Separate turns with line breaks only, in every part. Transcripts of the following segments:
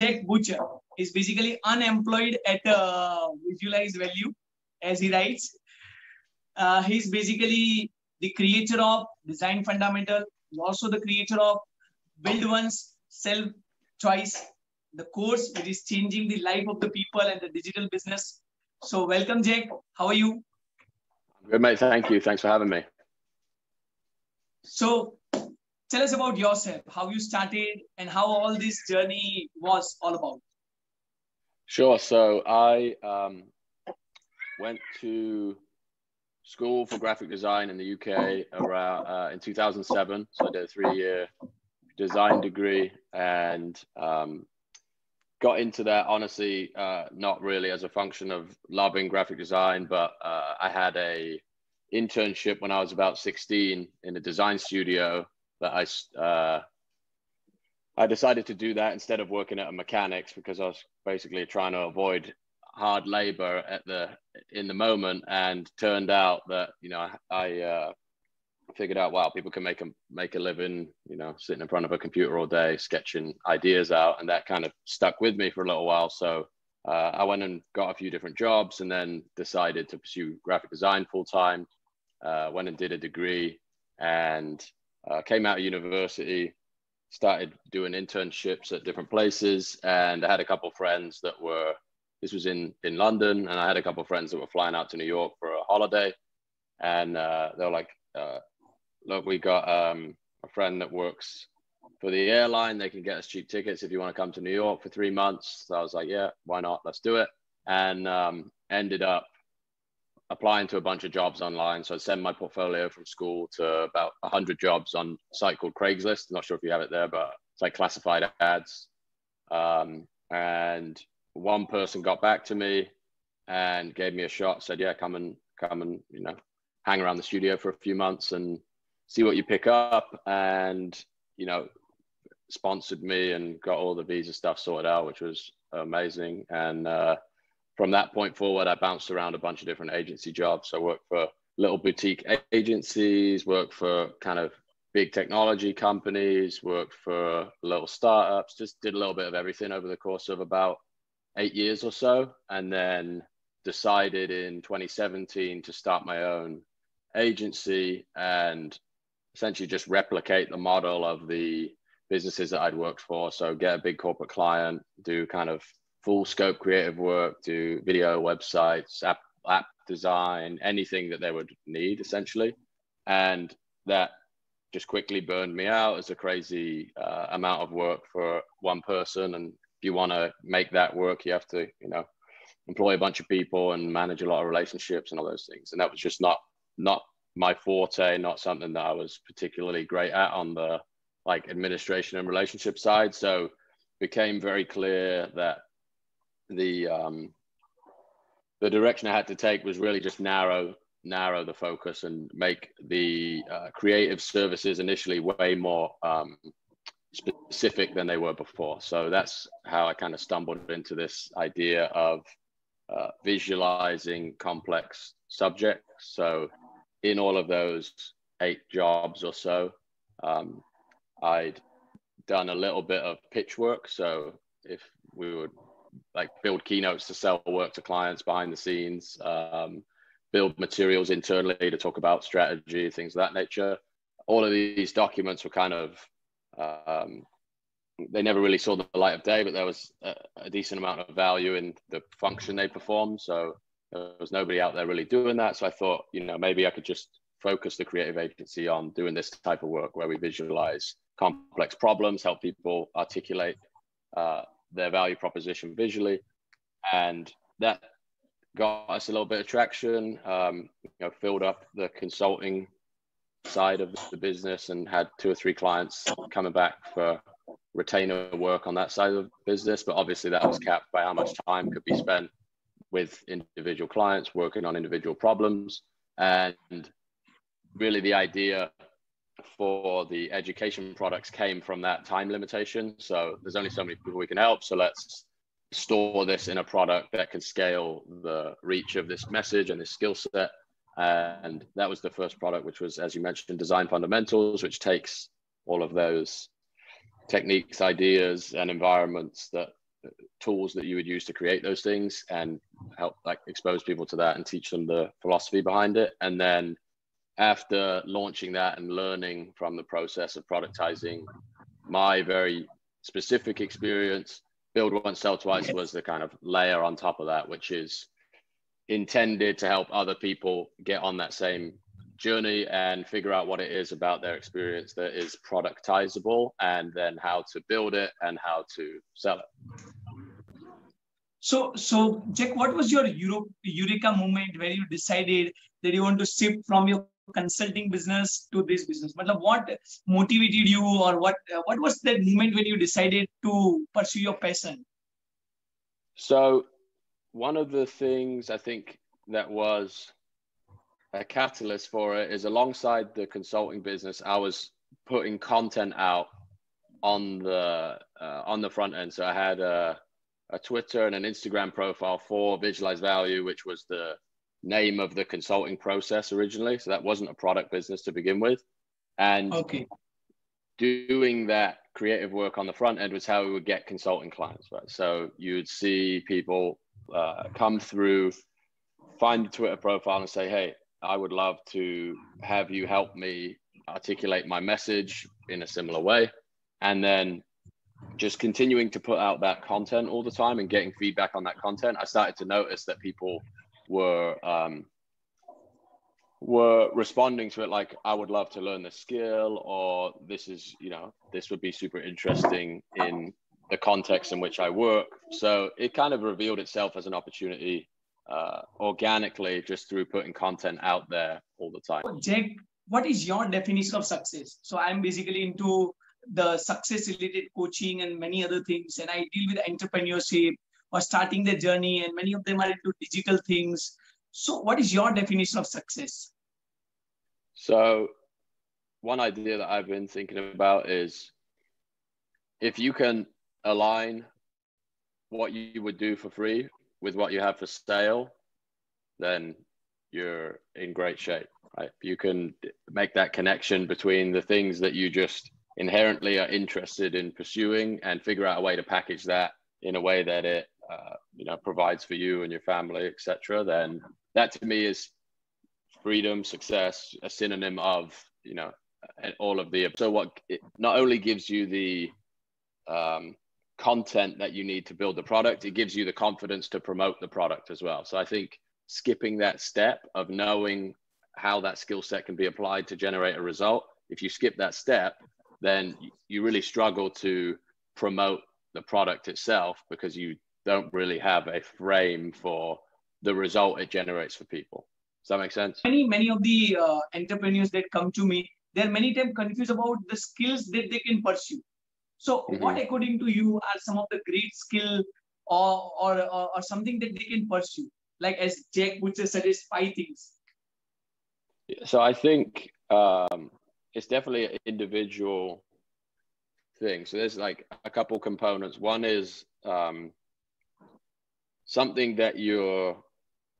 Jack Butcher is basically unemployed at uh, Visualize Value, as he writes. Uh, he's basically the creator of Design Fundamental, also the creator of Build Once, Sell Twice, the course which is changing the life of the people and the digital business. So welcome, Jack. How are you?
Good, mate. Thank you. Thanks for having me.
So tell us about yourself, how you started and how all this journey was all about.
Sure. So I um, went to school for graphic design in the UK around uh, in 2007. So I did a three-year design degree and um, got into that honestly uh, not really as a function of loving graphic design, but uh, I had a internship when I was about 16 in a design studio that I uh, I decided to do that instead of working at a mechanics because I was basically trying to avoid hard labor at the in the moment. And turned out that you know I uh, figured out wow people can make a make a living you know sitting in front of a computer all day sketching ideas out. And that kind of stuck with me for a little while. So uh, I went and got a few different jobs and then decided to pursue graphic design full time uh, went and did a degree. And uh, came out of university started doing internships at different places and I had a couple friends that were this was in in London, and I had a couple friends that were flying out to New York for a holiday, and uh, they were like, uh, "Look, we got um, a friend that works for the airline. They can get us cheap tickets if you want to come to New York for three months." So I was like, "Yeah, why not? Let's do it." And um, ended up applying to a bunch of jobs online. So I sent my portfolio from school to about 100 jobs on a site called Craigslist. I'm not sure if you have it there, but it's like classified ads. Um, and one person got back to me and gave me a shot said yeah come and come and you know hang around the studio for a few months and see what you pick up and you know sponsored me and got all the visa stuff sorted out which was amazing and uh, from that point forward i bounced around a bunch of different agency jobs i worked for little boutique agencies worked for kind of big technology companies worked for little startups just did a little bit of everything over the course of about eight years or so, and then decided in 2017 to start my own agency and essentially just replicate the model of the businesses that I'd worked for. So get a big corporate client, do kind of full scope creative work, do video websites, app, app design, anything that they would need essentially. And that just quickly burned me out as a crazy uh, amount of work for one person and if you want to make that work, you have to, you know, employ a bunch of people and manage a lot of relationships and all those things. And that was just not not my forte, not something that I was particularly great at on the like administration and relationship side. So became very clear that the um, the direction I had to take was really just narrow narrow the focus and make the uh, creative services initially way more um, specific than they were before. So that's how I kind of stumbled into this idea of uh, visualizing complex subjects. So in all of those eight jobs or so, um, I'd done a little bit of pitch work. So if we would like build keynotes to sell work to clients behind the scenes, um, build materials internally to talk about strategy, things of that nature. All of these documents were kind of um, they never really saw the light of day, but there was a, a, decent amount of value in the function they performed. So there was nobody out there really doing that. So I thought, you know, maybe I could just focus the creative agency on doing this type of work where we visualize complex problems, help people articulate uh, their value proposition visually. And that got us a little bit of traction, um, you know, filled up the consulting side of the business and had two or three clients coming back for retainer work on that side of the business. But obviously, that was capped by how much time could be spent with individual clients working on individual problems. And really, the idea for the education products came from that time limitation. So there's only so many people we can help. So let's store this in a product that can scale the reach of this message and this skill set and that was the first product, which was, as you mentioned, Design Fundamentals, which takes all of those techniques, ideas, and environments that tools that you would use to create those things and help like expose people to that and teach them the philosophy behind it and then after launching that and learning from the process of productizing my very specific experience build once sell twice was the kind of layer on top of that which is intended to help other people get on that same journey and figure out what it is about their experience that is productizable and then how to build it and how to sell it.
So, so Jack, what was your Eureka moment where you decided that you want to shift from your consulting business to this business? But what motivated you, or what what was that moment when you decided to pursue your passion?
So, one of the things I think that was a catalyst for it is alongside the consulting business, I was putting content out on the uh, on the front end. So I had a, a Twitter and an Instagram profile for Visualize Value, which was the name of the consulting process originally. So that wasn't a product business to begin with. And
okay.
doing that creative work on the front end was how we would get consulting clients, right? So you'd see people uh, come through, find the Twitter profile and say, hey, I would love to have you help me articulate my message in a similar way. And then just continuing to put out that content all the time and getting feedback on that content, I started to notice that people were um, were responding to it like I would love to learn the skill or this is you know this would be super interesting in the context in which I work. So it kind of revealed itself as an opportunity uh, organically just through putting content out there all the time.
Jack, what is your definition of success? So I'm basically into the success related coaching and many other things, and I deal with entrepreneurship or starting their journey, and many of them are into digital things. So, what is your definition of success?
So, one idea that I've been thinking about is if you can align what you would do for free with what you have for sale, then you're in great shape, right? You can make that connection between the things that you just inherently are interested in pursuing and figure out a way to package that in a way that it uh, you know provides for you and your family etc then that to me is freedom success a synonym of you know all of the so what it not only gives you the um, content that you need to build the product, it gives you the confidence to promote the product as well. So I think skipping that step of knowing how that skill set can be applied to generate a result, if you skip that step, then you really struggle to promote the product itself because you don't really have a frame for the result it generates for people. Does that make sense?
Many, many of the uh, entrepreneurs that come to me, they're many times confused about the skills that they can pursue. So, mm-hmm. what according to you are some of the great skill or, or, or, or something that they can pursue? Like as Jack would suggest five things.
So I think um, it's definitely an individual thing. So there's like a couple components. One is um, something that you're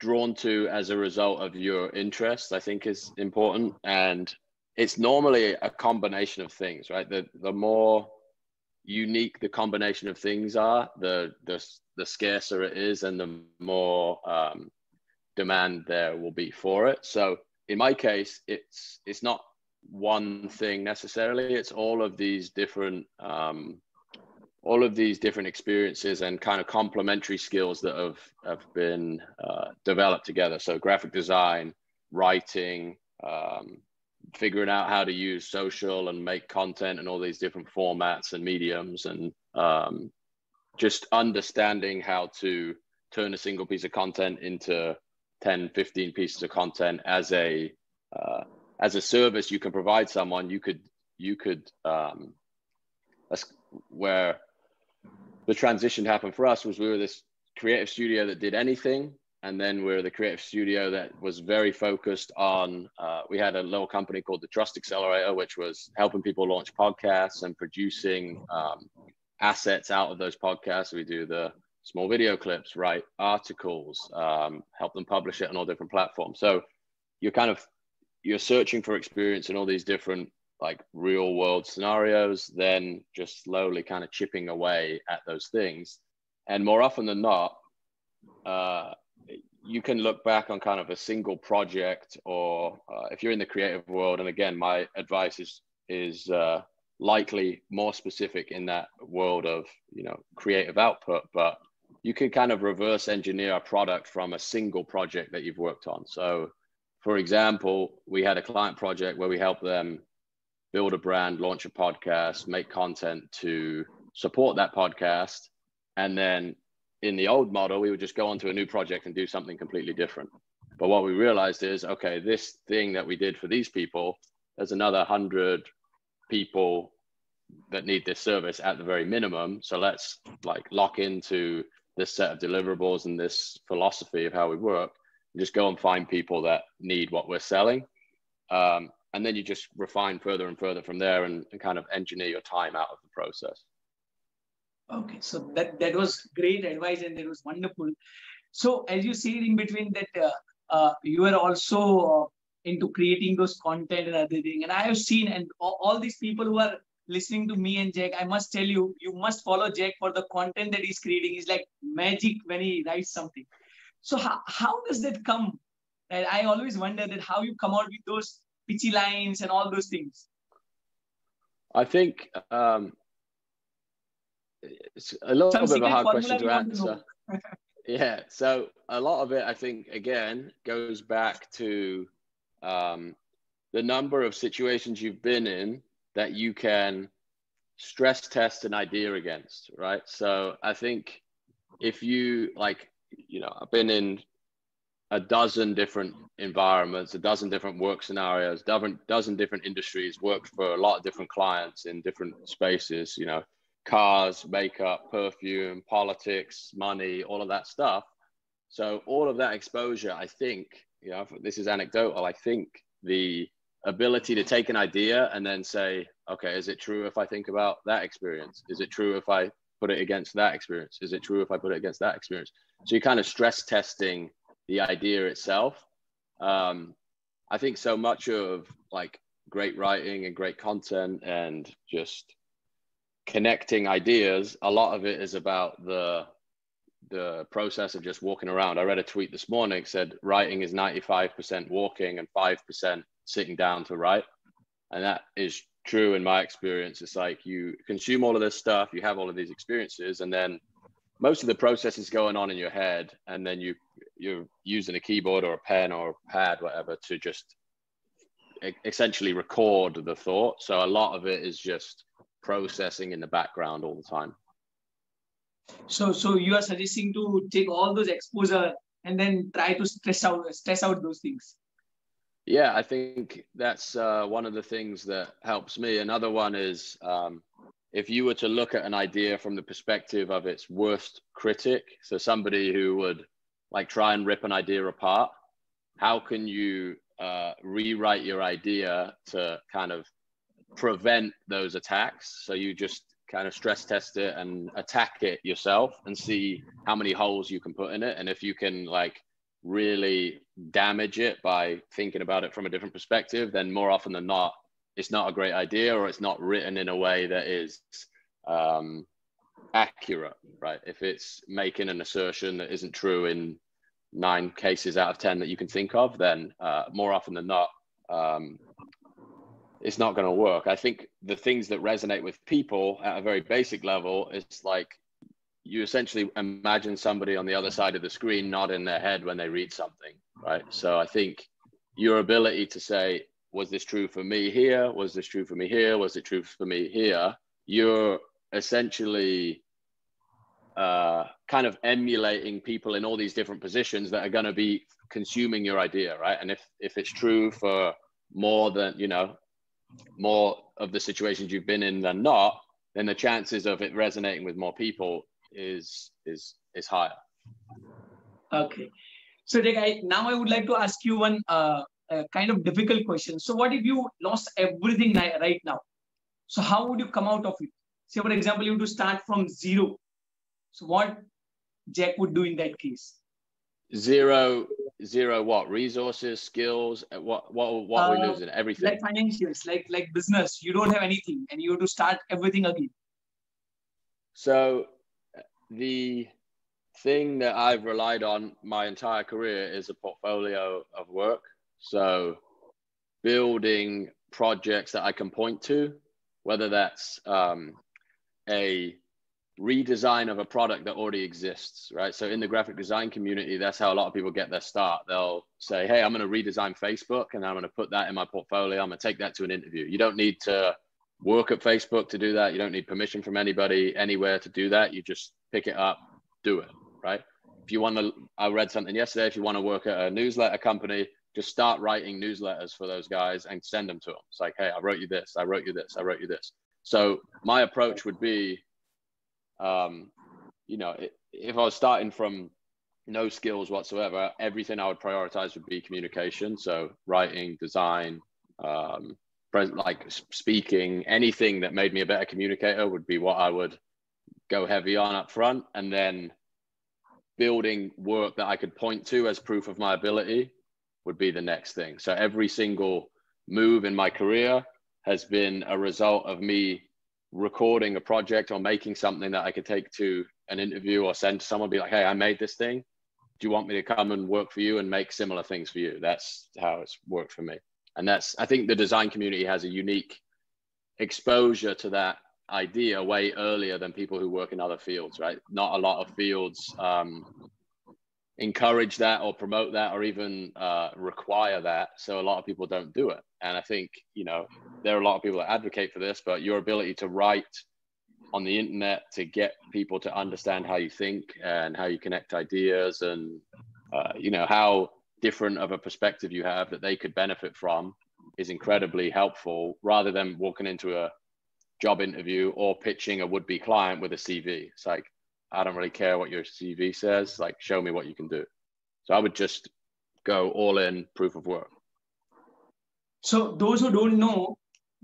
drawn to as a result of your interest. I think is important, and it's normally a combination of things, right? The the more unique the combination of things are, the the the scarcer it is, and the more um, demand there will be for it. So in my case, it's it's not one thing necessarily. It's all of these different um, all of these different experiences and kind of complementary skills that have have been uh, developed together. So graphic design, writing, um, figuring out how to use social and make content and all these different formats and mediums and um, just understanding how to turn a single piece of content into 10 15 pieces of content as a uh, as a service you can provide someone you could you could um, where the transition happened for us was we were this creative studio that did anything. And then we're the creative studio that was very focused on uh, we had a little company called the trust accelerator which was helping people launch podcasts and producing um, assets out of those podcasts. We do the small video clips write articles um, help them publish it on all different platforms. So you're kind of you're searching for experience in all these different like real world scenarios then just slowly kind of chipping away at those things and more often than not, uh, you can look back on kind of a single project, or uh, if you're in the creative world. And again, my advice is is uh, likely more specific in that world of you know creative output, but you can kind of reverse engineer a product from a single project that you've worked on. So, for example, we had a client project where we helped them build a brand, launch a podcast, make content to support that podcast. And then in the old model, we would just go on to a new project and do something completely different. But what we realized is, okay, this thing that we did for these people, there's another hundred people that need this service at the very minimum. So let's like lock into this set of deliverables and this philosophy of how we work. and just go and find people that need what we're selling. Um, and then you just refine further and further from there and, and kind of engineer your time out of the process.
Okay so that that was great advice and it was wonderful. So as you see in between that uh, uh, you are also uh, into creating those content and other thing and i have seen and all, all, these people who are listening to me and jack i must tell you you must follow jack for the content that he's creating. He's like magic when he writes something. So how, how does that come? And i always wonder that how you come out with those pitchy lines and all those things?
I think um, it's a little Some bit of a hard question to answer. yeah, so a lot of it, I think, again, goes back to um, the number of situations you've been in that you can stress test an idea against, right? So I think if you like, you know, I've been in a dozen different environments, a dozen different work scenarios, dozen dozen different industries, worked for a lot of different clients in different spaces, you know, cars, makeup, perfume, politics, money, all of that stuff. So all of that exposure, I think, you know, this is anecdotal. I think the ability to take an idea and then say, okay, is it true if I think about that experience? Is it true if I put it against that experience? Is it true if I put it against that experience? So you're kind of stress testing the idea itself. Um, I think so much of like great writing and great content and just connecting ideas, a lot of it is about the the process of just walking around. I read a tweet this morning said writing is 95% walking and 5% sitting down to write. And that is true in my experience. It's like you consume all of this stuff, you have all of these experiences, and then most of the process is going on in your head, and then you you're using a keyboard or a pen or a pad, whatever, to just essentially record the thought. So a lot of it is just processing in the background all the time.
So, so you are suggesting to take all those exposure and then try to stress out, stress out those things.
Yeah, I think that's uh, one of the things that helps me. Another one is um, if you were to look at an idea from the perspective of its worst critic, so somebody who would like try and rip an idea apart how can you uh, rewrite your idea to kind of prevent those attacks? So you just kind of stress test it and attack it yourself and see how many holes you can put in it. And if you can like really damage it by thinking about it from a different perspective then more often than not it's not a great idea or it's not written in a way that is um, accurate, right? If it's making an assertion that isn't true in nine cases out of 10 that you can think of, then uh, more often than not, um, it's not going to work. I think the things that resonate with people at a very basic level is like you essentially imagine somebody on the other side of the screen nodding their head when they read something, right? So I think your ability to say, was this true for me here? Was this true for me here? Was it true for me here? You're essentially uh, kind of emulating people in all these different positions that are going to be consuming your idea, right? And if if it's true for more than you know, more of the situations you've been in than not, then the chances of it resonating with more people is is is higher.
Okay, so I, now I would like to ask you one uh, kind of difficult question. So, what if you lost everything right now? So, how would you come out of it? say for example you to start from zero so what jack would do in that case
zero zero what resources skills uh, what what what are we uh, losing everything
like financials like like business you don't have anything and you have to start everything again
so the thing that I've relied on my entire career is a portfolio of work. So building projects that I can point to, whether that's um, a redesign of a product that already exists, right? So in the graphic design community, that's how a lot of people get their start. They'll say, "Hey, I'm going to redesign Facebook, and I'm going to put that in my portfolio. I'm going to take that to an interview." You don't need to work at Facebook to do that. You don't need permission from anybody anywhere to do that. You just pick it up, do it, right? If you want to, I read something yesterday. If you want to work at a newsletter company, just start writing newsletters for those guys and send them to them. It's like, hey, I wrote you this, I wrote you this, I wrote you this. So my approach would be um, you know, if I was starting from no skills whatsoever, everything I would prioritize would be communication. So writing, design, um, like speaking, anything that made me a better communicator would be what I would go heavy on up front. And then building work that I could point to as proof of my ability would be the next thing. So every single move in my career has been a result of me recording a project or making something that I could take to an interview or send to someone, be like, hey, I made this thing. Do you want me to come and work for you and make similar things for you? That's how it's worked for me. And that's, I think the design community has a unique exposure to that idea way earlier than people who work in other fields, right? Not a lot of fields um, encourage that or promote that or even uh, require that. So a lot of people don't do it. And I think, you know, there are a lot of people that advocate for this, but your ability to write on the internet to get people to understand how you think and how you connect ideas and, uh, you know, how different of a perspective you have that they could benefit from is incredibly helpful rather than walking into a job interview or pitching a would-be client with a CV. It's like, I don't really care what your CV says. Like, show me what you can do. So I would just go all in proof of work.
So those who don't know,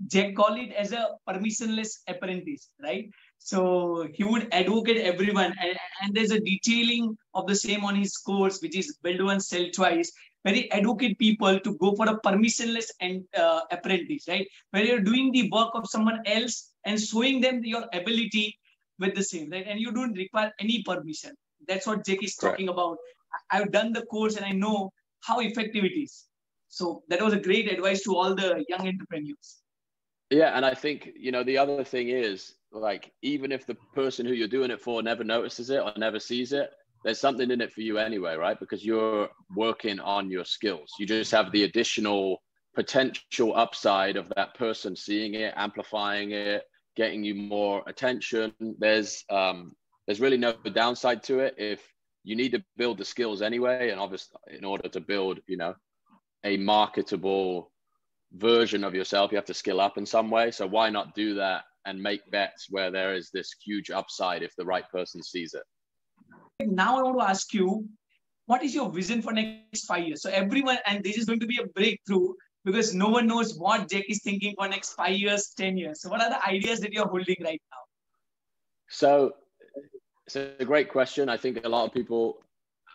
Jack called it as a permissionless apprentice, right? So he would advocate everyone, and, and there's a detailing of the same on his course, which is build once, sell twice, he advocate people to go for a permissionless and uh, apprentice, right? Where you're doing the work of someone else and showing them your ability with the same, right? And you don't require any permission. That's what Jake is talking right. about. I've done the course and I know how effective it is. So that was a great advice to all the young entrepreneurs.
Yeah, and I think you know the other thing is like even if the person who you're doing it for never notices it or never sees it, there's something in it for you anyway, right? Because you're working on your skills. You just have the additional potential upside of that person seeing it, amplifying it, getting you more attention. There's um, there's really no downside to it if you need to build the skills anyway, and obviously in order to build, you know, a marketable version of yourself, you have to skill up in some way. So why not do that and make bets where there is this huge upside if the right person sees it?
Now I want to ask you, what is your vision for next five years? So everyone, and this is going to be a breakthrough because no one knows what Jack is thinking for next five years, 10 years. So what are the ideas that you're holding right now?
So it's a great question. I think a lot of people,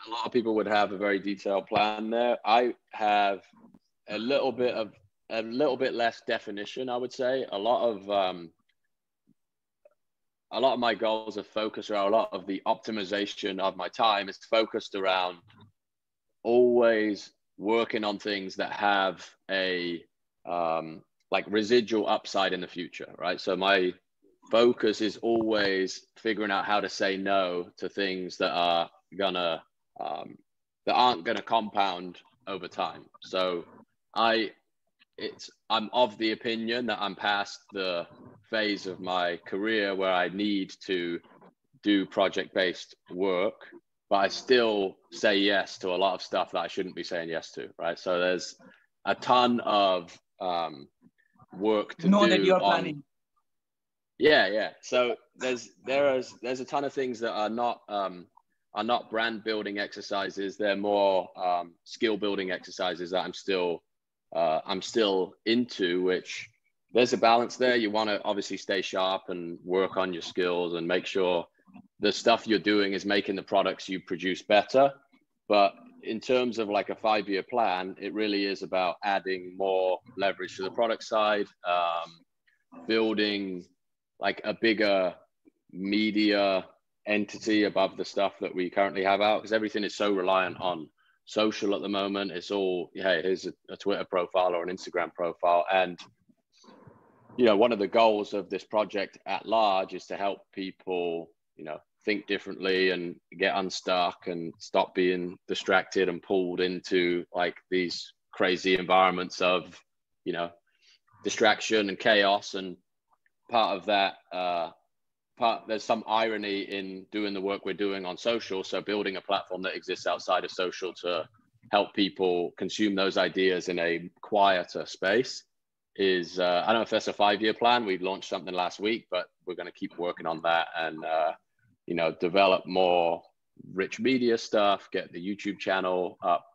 a lot of people would have a very detailed plan there. I have a little bit of a little bit less definition, I would say. A lot of um, a lot of my goals are focused around a lot of the optimization of my time is focused around always working on things that have a um, like residual upside in the future, right? So my focus is always figuring out how to say no to things that are gonna um, that aren't gonna compound over time. So I it's I'm of the opinion that I'm past the phase of my career where I need to do project based work but I still say yes to a lot of stuff that I shouldn't be saying yes to, right? So there's a ton of um, work to know do that you're on, planning. Yeah, yeah. So there's there is there's a ton of things that are not um, are not brand building exercises. They're more um, skill building exercises that I'm still uh, I'm still into. Which there's a balance there. You want to obviously stay sharp and work on your skills and make sure the stuff you're doing is making the products you produce better. But in terms of like a five year plan, it really is about adding more leverage to the product side, um, building like a bigger media entity above the stuff that we currently have out because everything is so reliant on social at the moment. It's all, yeah, here's a, a Twitter profile or an Instagram profile. And, you know, one of the goals of this project at large is to help people, you know, think differently and get unstuck and stop being distracted and pulled into like these crazy environments of, you know, distraction and chaos. And part of that, uh, part there's some irony in doing the work we're doing on social. So building a platform that exists outside of social to help people consume those ideas in a quieter space is uh, i don't know if that's a five year plan. We launched something last week but we're going to keep working on that. And uh, you know develop more rich media stuff get the youtube channel up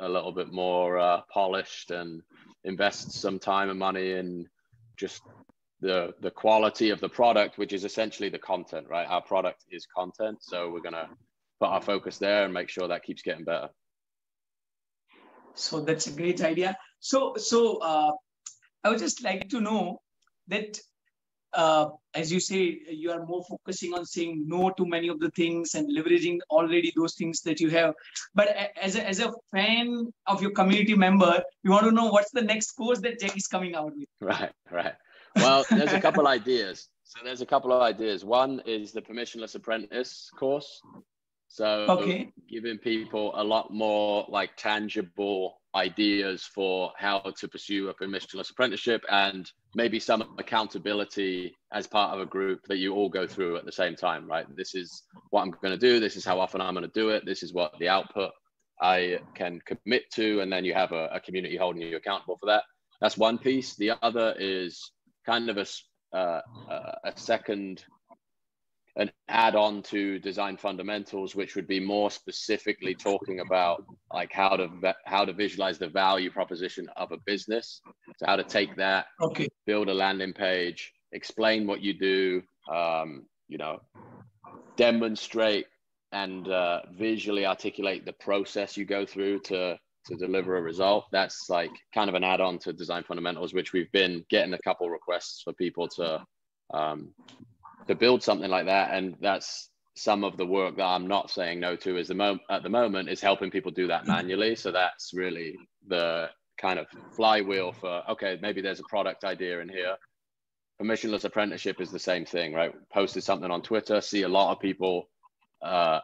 a little bit more uh, polished and invest some time and money in just the the quality of the product, which is essentially the content, right? Our product is content, so we're gonna put our focus there and make sure that keeps getting better.
So that's a great idea. So so uh, I would just like to know that uh, as you say, you are more focusing on saying no to many of the things and leveraging already those things that you have. But as a, as a fan of your community member, you want to know what's the next course that Jack is coming out with.
Right, right. Well, there's a couple ideas. So there's a couple of ideas. One is the permissionless apprentice course. So okay. giving people a lot more like tangible ideas for how to pursue a permissionless apprenticeship and maybe some accountability as part of a group that you all go through at the same time, right? This is what I'm going to do. This is how often I'm going to do it. This is what the output I can commit to. And then you have a, a community holding you accountable for that. That's one piece. The other is kind of a, uh, a second an add-on to design fundamentals which would be more specifically talking about like how to how to visualize the value proposition of a business so how to take that
okay
build a landing page explain what you do um, you know demonstrate and uh, visually articulate the process you go through to to deliver a result. That's like kind of an add-on to design fundamentals, which we've been getting a couple requests for people to um, to build something like that, and that's some of the work that I'm not saying no to is the mo- at the moment is helping people do that manually. So that's really the kind of flywheel for okay, maybe there's a product idea in here. Permissionless apprenticeship is the same thing, right? Posted something on Twitter, see a lot of people uh,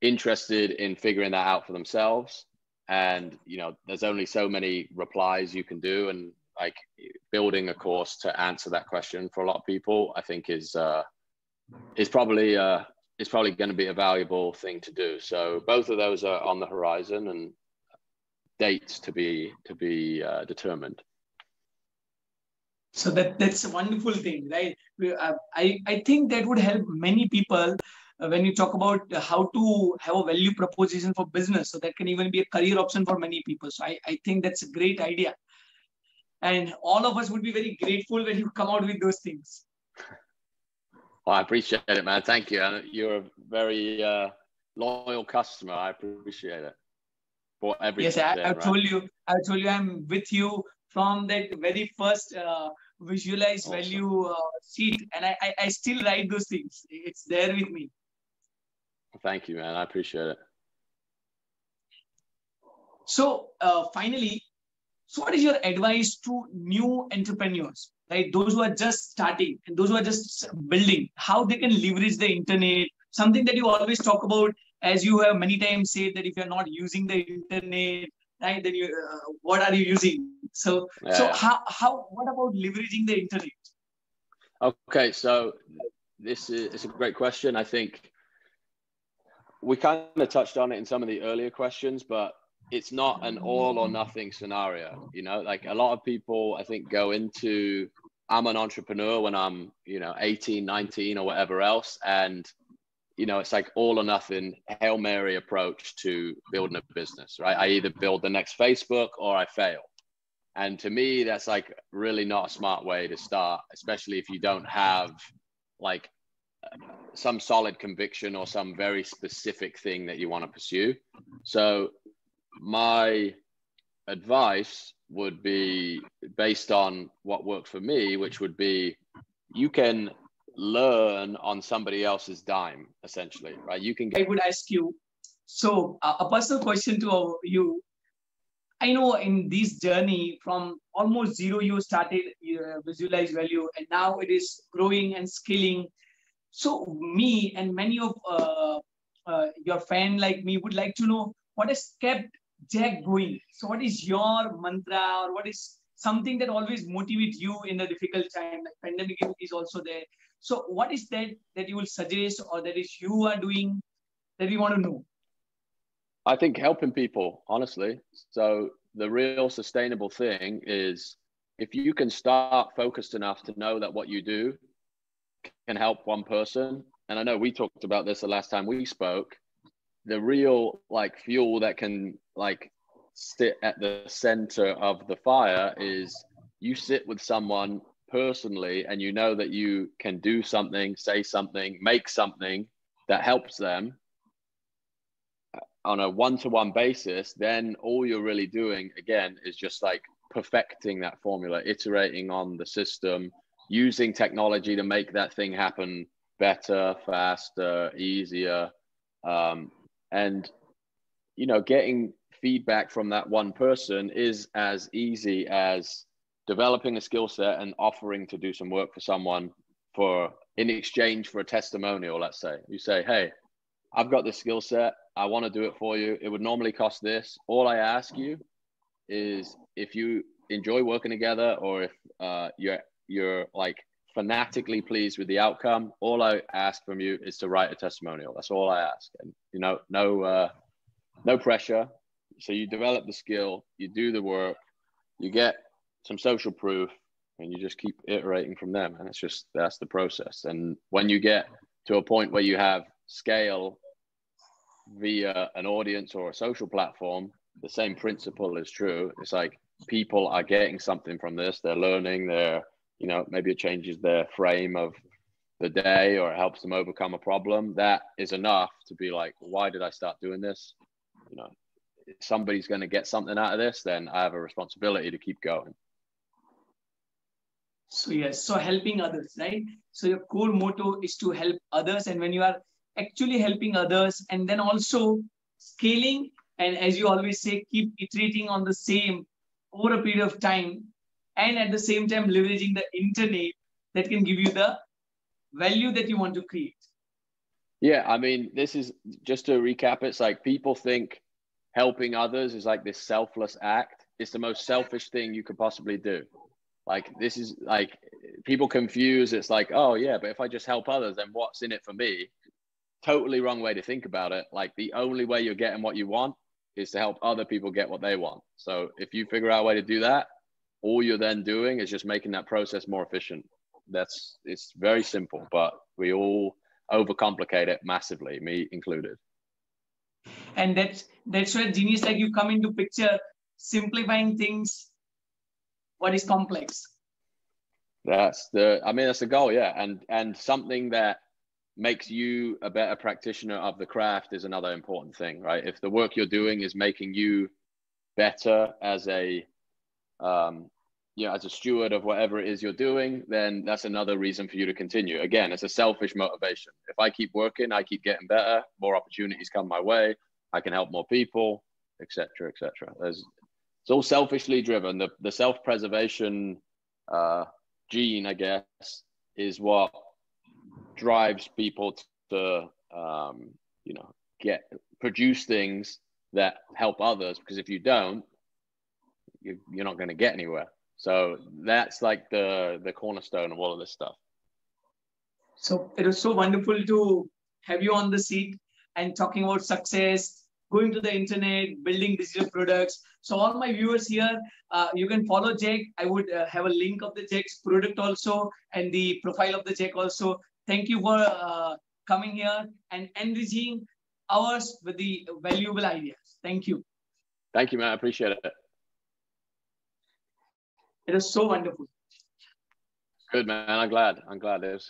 interested in figuring that out for themselves and you know there's only so many replies you can do and like building a course to answer that question for a lot of people i think is uh is probably uh is probably going to be a valuable thing to do so both of those are on the horizon and dates to be to be uh, determined
so that that's a wonderful thing right uh, i i think that would help many people uh, when you talk about how to have a value proposition for business. So that can even be a career option for many people. So I, I think that's a great idea. And all of us would be very grateful when you come out with those things.
Well, I appreciate it, man. Thank you. And you're a very uh, loyal customer. I appreciate it for everything.
Yes, I, I right? told you. I told you I'm with you from that very first uh, visualize awesome. value uh, sheet, and I, I I still write those things. It's there with me.
Thank you, man. I appreciate it.
So uh, finally, so what is your advice to new entrepreneurs, right? Those who are just starting and those who are just building, how they can leverage the internet? Something that you always talk about, as you have many times said that if you're not using the internet, right, then you uh, what are you using? So yeah. so how how what about leveraging the internet?
Okay, so this is it's a great question. I think we kind of touched on it in some of the earlier questions, but it's not an all or nothing scenario. You know, like a lot of people, I think, go into I'm an entrepreneur when I'm, you know, 18, 19 or whatever else. And, you know, it's like all or nothing, Hail Mary approach to building a business, right? I either build the next Facebook or I fail. And to me, that's like really not a smart way to start, especially if you don't have like some solid conviction or some very specific thing that you want to pursue. So, my advice would be based on what worked for me, which would be you can learn on somebody else's dime, essentially, right? You can.
Get- I would ask you. So, uh, a personal question to you. I know in this journey from almost zero, you started uh, visualize value, and now it is growing and scaling. So, me and many of uh, uh, your fan like me would like to know what has kept Jack going. So, what is your mantra, or what is something that always motivates you in a difficult time? Like pandemic is also there. So, what is that that you will suggest, or that is you are doing that we want to know?
I think helping people, honestly. So the real sustainable thing is if you can start focused enough to know that what you do can help one person. And I know we talked about this the last time we spoke. The real like fuel that can like sit at the center of the fire is you sit with someone personally and you know that you can do something, say something, make something that helps them on a one-to-one basis, then all you're really doing again is just like perfecting that formula, iterating on the system, using technology to make that thing happen better, faster, easier, um, and you know, getting feedback from that one person is as easy as developing a skill set and offering to do some work for someone for in exchange for a testimonial. Let's say you say, "Hey, I've got this skill set. I want to do it for you. It would normally cost this. All I ask you is if you enjoy working together or if uh, you're you're like fanatically pleased with the outcome. All I ask from you is to write a testimonial. That's all I ask. And you know, no uh, no pressure. So you develop the skill, you do the work, you get some social proof, and you just keep iterating from them. And it's just that's the process. And when you get to a point where you have scale via an audience or a social platform, the same principle is true. It's like people are getting something from this. They're learning. They're, you know, maybe it changes their frame of the day or it helps them overcome a problem. That is enough to be like, why did I start doing this? You know, if somebody's going to get something out of this, then I have a responsibility to keep going.
So yes, so helping others, right? So your core motto is to help others, and when you are actually helping others and then also scaling and as you always say keep iterating on the same over a period of time and at the same time leveraging the internet that can give you the value that you want to create
yeah i mean this is just to recap it's like people think helping others is like this selfless act it's the most selfish thing you could possibly do like this is like people confuse it's like oh yeah but if i just help others then what's in it for me totally wrong way to think about it. Like the only way you're getting what you want is to help other people get what they want. So if you figure out a way to do that, all you're then doing is just making that process more efficient. That's it's very simple, but we all overcomplicate it massively, me included.
And that's that's where genius like you come into picture, simplifying things. What is complex?
That's the I mean that's the goal, yeah. And and something that makes you a better practitioner of the craft is another important thing, right? If the work you're doing is making you better as a, um, you know, as a steward of whatever it is you're doing, then that's another reason for you to continue. Again, it's a selfish motivation. If I keep working, I keep getting better, more opportunities come my way, I can help more people, etc., etc. There's it's all selfishly driven. The the self preservation uh, gene, I guess, is what drives people to um, you know get produce things that help others because if you don't you, you're not going to get anywhere so that's like the the cornerstone of all of this stuff
so it was so wonderful to have you on the seat and talking about success going to the internet building digital products so all my viewers here uh, you can follow Jake. i would uh, have a link of the jack's product also and the profile of the Jake also Thank you for uh, coming here and enriching ours with the valuable ideas. Thank you.
Thank you, man. I appreciate it.
It was so wonderful.
Good, man. I'm glad. I'm glad it is.